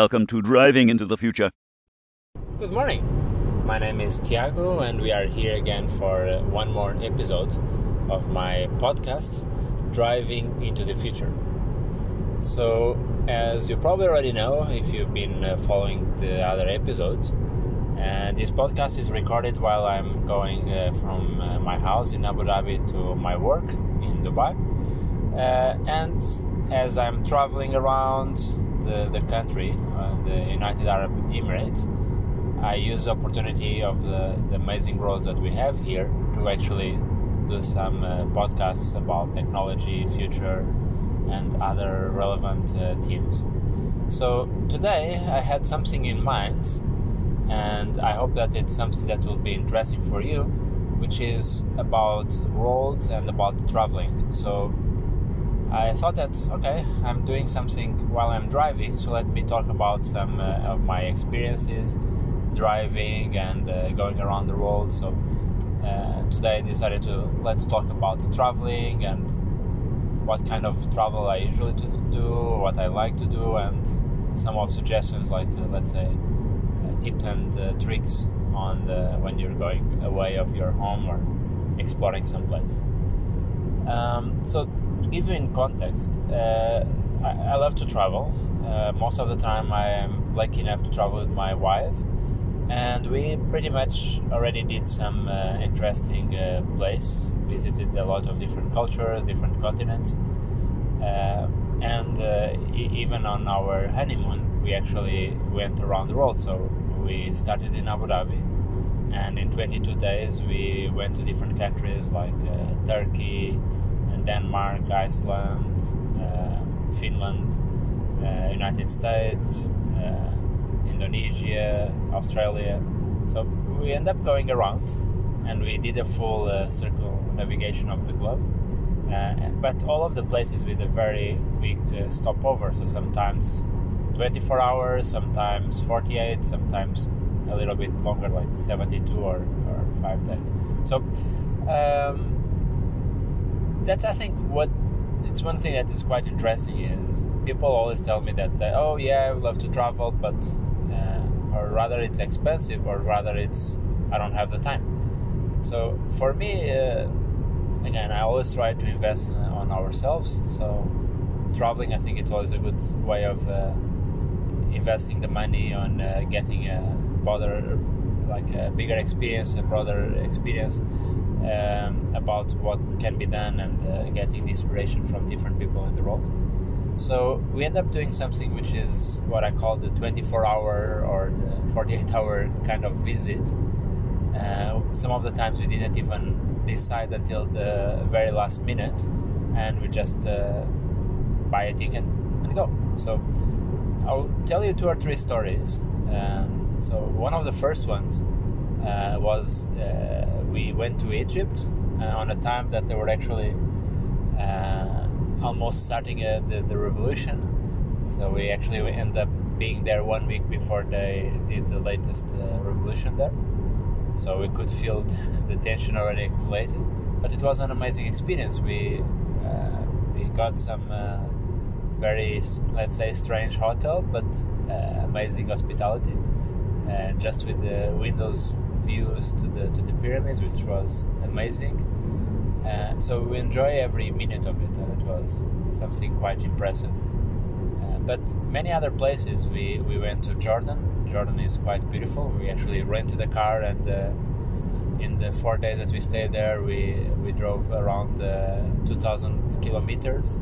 welcome to Driving into the Future. Good morning. My name is Tiago, and we are here again for uh, one more episode of my podcast, Driving into the Future. So, as you probably already know, if you've been uh, following the other episodes, and this podcast is recorded while I'm going uh, from uh, my house in Abu Dhabi to my work in Dubai. Uh, and as I'm traveling around the, the country, uh, the United Arab Emirates, I use the opportunity of the, the amazing roads that we have here to actually do some uh, podcasts about technology, future, and other relevant uh, themes. So today I had something in mind, and I hope that it's something that will be interesting for you, which is about roads and about traveling. So I thought that okay, I'm doing something while I'm driving, so let me talk about some uh, of my experiences driving and uh, going around the world. So uh, today I decided to let's talk about traveling and what kind of travel I usually do, what I like to do, and some of suggestions like uh, let's say uh, tips and uh, tricks on the, when you're going away of your home or exploring some place. Um, so to give you in context, uh, I, I, love to travel. most of the time, I am lucky enough to travel with my wife and we pretty much already did some uh, interesting uh, place visited a lot of different cultures different continents uh, and uh, e- even on our honeymoon we actually went around the world so we started in abu dhabi and in 22 days we went to different countries like uh, turkey denmark iceland uh, finland united states Indonesia, Australia. So we end up going around and we did a full uh, circle navigation of the globe. Uh, but all of the places with a very quick uh, stopover. So sometimes 24 hours, sometimes 48, sometimes a little bit longer, like 72 or, or five days. So um, that's, I think, what it's one thing that is quite interesting is people always tell me that, oh yeah, I love to travel, but or rather it's expensive or rather it's i don't have the time. So for me uh, again i always try to invest on ourselves. So traveling i think it's always a good way of uh, investing the money on uh, getting a broader like a bigger experience a broader experience. Um, about what can be done and uh, getting the inspiration from different people in the world so we end up doing something which is what I call the 24 hour or the 48 hour kind of visit. Uh, some of the times we didn't even decide until the very last minute and we just uh, buy a ticket and go. So I'll tell you two or three stories. Um, so one of the first ones uh, was uh, we went to Egypt on a time that they were actually uh, almost starting uh, the, the revolution. So we actually end up being there one week before they did the latest uh, revolution there. So we could feel the tension already accumulating. But it was an amazing experience. We uh, we got some uh, very let's say strange hotel, but uh, amazing hospitality, and just with the windows views to the to the pyramids, which was amazing uh, so we enjoy every minute of it, and it was something quite impressive. Uh, but many other places, we, we went to Jordan. Jordan is quite beautiful. We actually rented a car, and uh, in the four days that we stayed there, we, we drove around uh, 2,000 kilometers.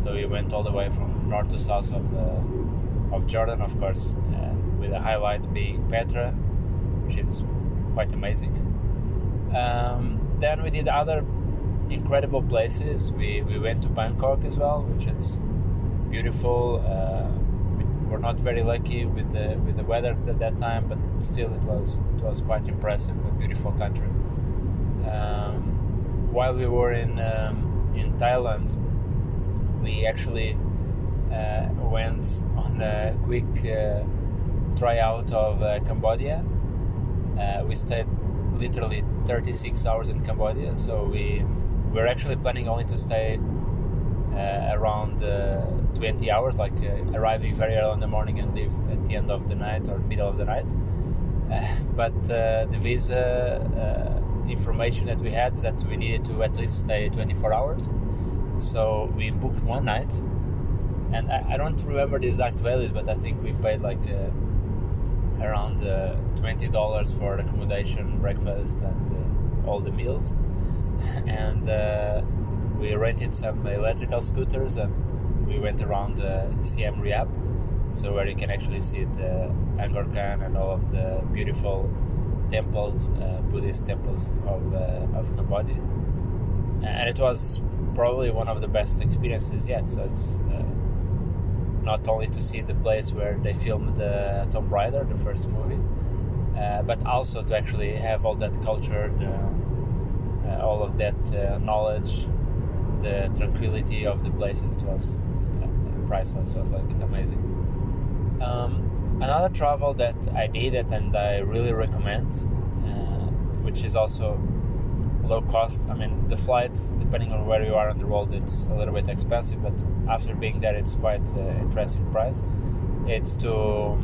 So we went all the way from north to south of, uh, of Jordan, of course, with a highlight being Petra, which is quite amazing. Um, then we did other incredible places. We, we went to Bangkok as well, which is beautiful. Uh, we were not very lucky with the with the weather at that time, but still it was it was quite impressive. A beautiful country. Um, while we were in um, in Thailand, we actually uh, went on a quick uh, tryout of uh, Cambodia. Uh, we stayed literally 36 hours in Cambodia, so we we're actually planning only to stay uh, around uh, 20 hours, like uh, arriving very early in the morning and leave at the end of the night or middle of the night. Uh, but uh, the visa information that we had is that we needed to at least stay 24 hours. So we booked one night, and I, I don't remember the exact values, but I think we paid like around uh, twenty dollars for accommodation, breakfast, and all the meals. and we rented some electrical scooters and we went around the Siem Reap, so where you can actually see the Angkor Khan and all of the beautiful temples, uh, Buddhist temples of, uh, of Cambodia. And it was probably one of the best experiences yet. So it's uh, not only to see the place where they filmed the Tomb Raider, the first movie, uh, but also to actually have all that culture, the, uh, all of that uh, knowledge, the tranquility of the places. It was priceless. It was like amazing. Um, another travel that I did it and I really recommend, uh, which is also low cost. I mean, the flight, depending on where you are in the world, it's a little bit expensive, but after being there, it's quite uh, interesting price. It's to um,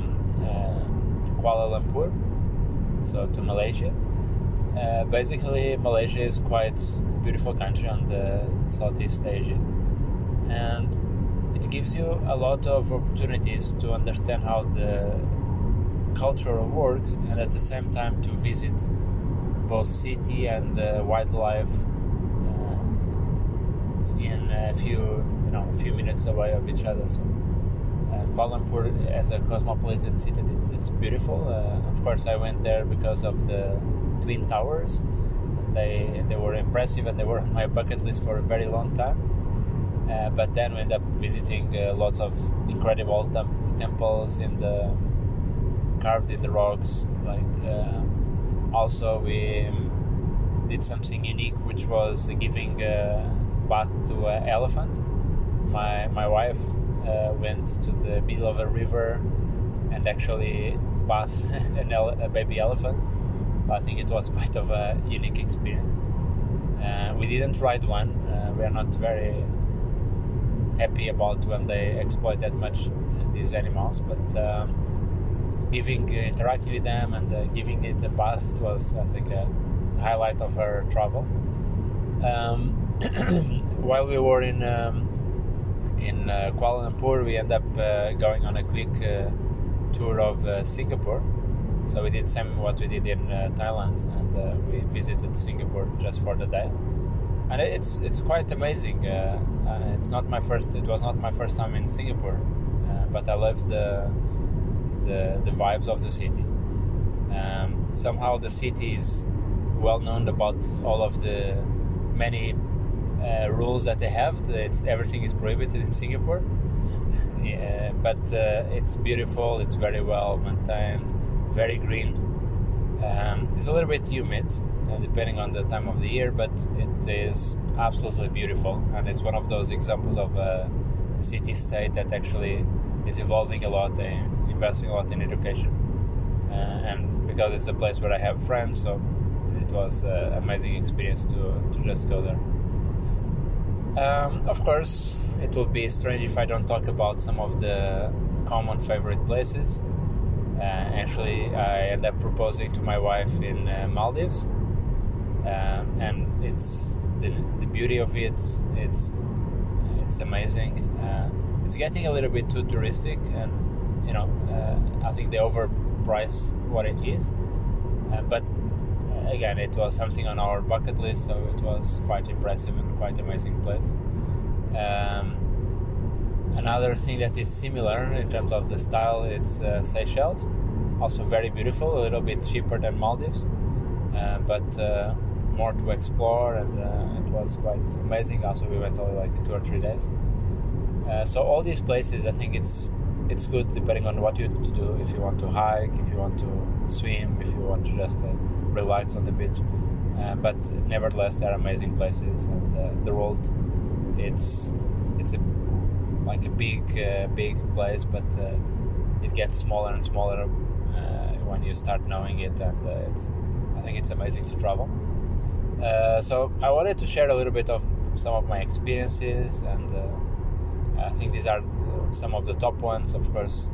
uh, Kuala Lumpur, so to Malaysia. Uh, basically, Malaysia is quite a beautiful country on the Southeast Asia, and it gives you a lot of opportunities to understand how the culture works and at the same time to visit both city and uh, wildlife uh, in a few you know a few minutes away of each other. So uh, Kuala Lumpur as a cosmopolitan city it's, it's beautiful. Uh, of course I went there because of the twin towers. They they were impressive and they were on my bucket list for a very long time. Uh, but then we end up visiting uh, lots of incredible tem- temples in the carved in the rocks. Like uh, also we um, did something unique, which was giving a bath to an elephant. My my wife uh, went to the middle of a river and actually bath an ele- a baby elephant. I think it was quite of a unique experience. Uh, we didn't ride one. we are not very happy about when they exploit that much uh, these animals. But um, giving, uh, interacting with them and uh, giving it a bath was, I think, a highlight of her travel. Um, while we were in um, in uh, Kuala Lumpur, we end up uh, going on a quick uh, tour of Singapore. So we did same what we did in Thailand, and we visited Singapore just for the day and it's it's quite amazing. Uh, uh, it's not my first. It was not my first time in Singapore, uh, but I love the, the the vibes of the city. Um, somehow the city is well known about all of the many uh, rules that they have. It's everything is prohibited in Singapore. yeah, but uh, it's beautiful. It's very well maintained, very green. Um, it's a little bit humid, uh, depending on the time of the year, but it is absolutely beautiful. And it's one of those examples of a city state that actually is evolving a lot and investing a lot in education. Uh, and because it's a place where I have friends, so it was an amazing experience to, to just go there. Um, of course, it would be strange if I don't talk about some of the common favorite places. Uh, actually, I ended up proposing to my wife in uh, Maldives, um, and it's the, the beauty of it. It's it's amazing. It's getting a little bit too touristic, and you know, uh, I think they overprice what it is. Uh, but uh, again, it was something on our bucket list, so it was quite impressive and quite amazing place. Um, Another thing that is similar in terms of the style, it's uh, Seychelles. Also very beautiful, a little bit cheaper than Maldives, uh, but uh, more to explore, and it was quite amazing. Also, we went only like two or three days. Uh, so all these places, I think it's it's good depending on what you to do. If you want to hike, if you want to swim, if you want to just uh, relax on the beach. but nevertheless, they are amazing places, and the world, it's it's a like a big uh, big place, but uh, it gets smaller and smaller uh, when you start knowing it, and it's I think it's amazing to travel. so I wanted to share a little bit of some of my experiences and I think these are some of the top ones, of course.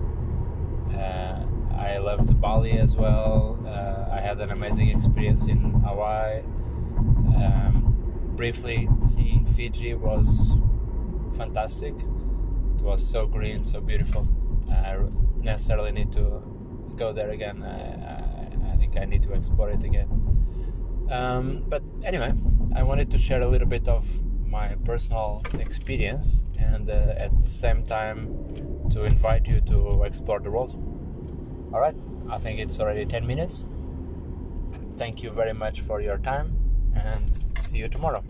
Uh, I loved Bali as well. Uh, I had an amazing experience in Hawaii. Um, briefly, see Fiji was fantastic. It was so green, so beautiful. I necessarily need to go there again. I, I, I think I need to explore it again. Um, but anyway, I wanted to share a little bit of my personal experience and uh, at the same time to invite you to explore the world. All right, I think it's already 10 minutes. Thank you very much for your time and see you tomorrow.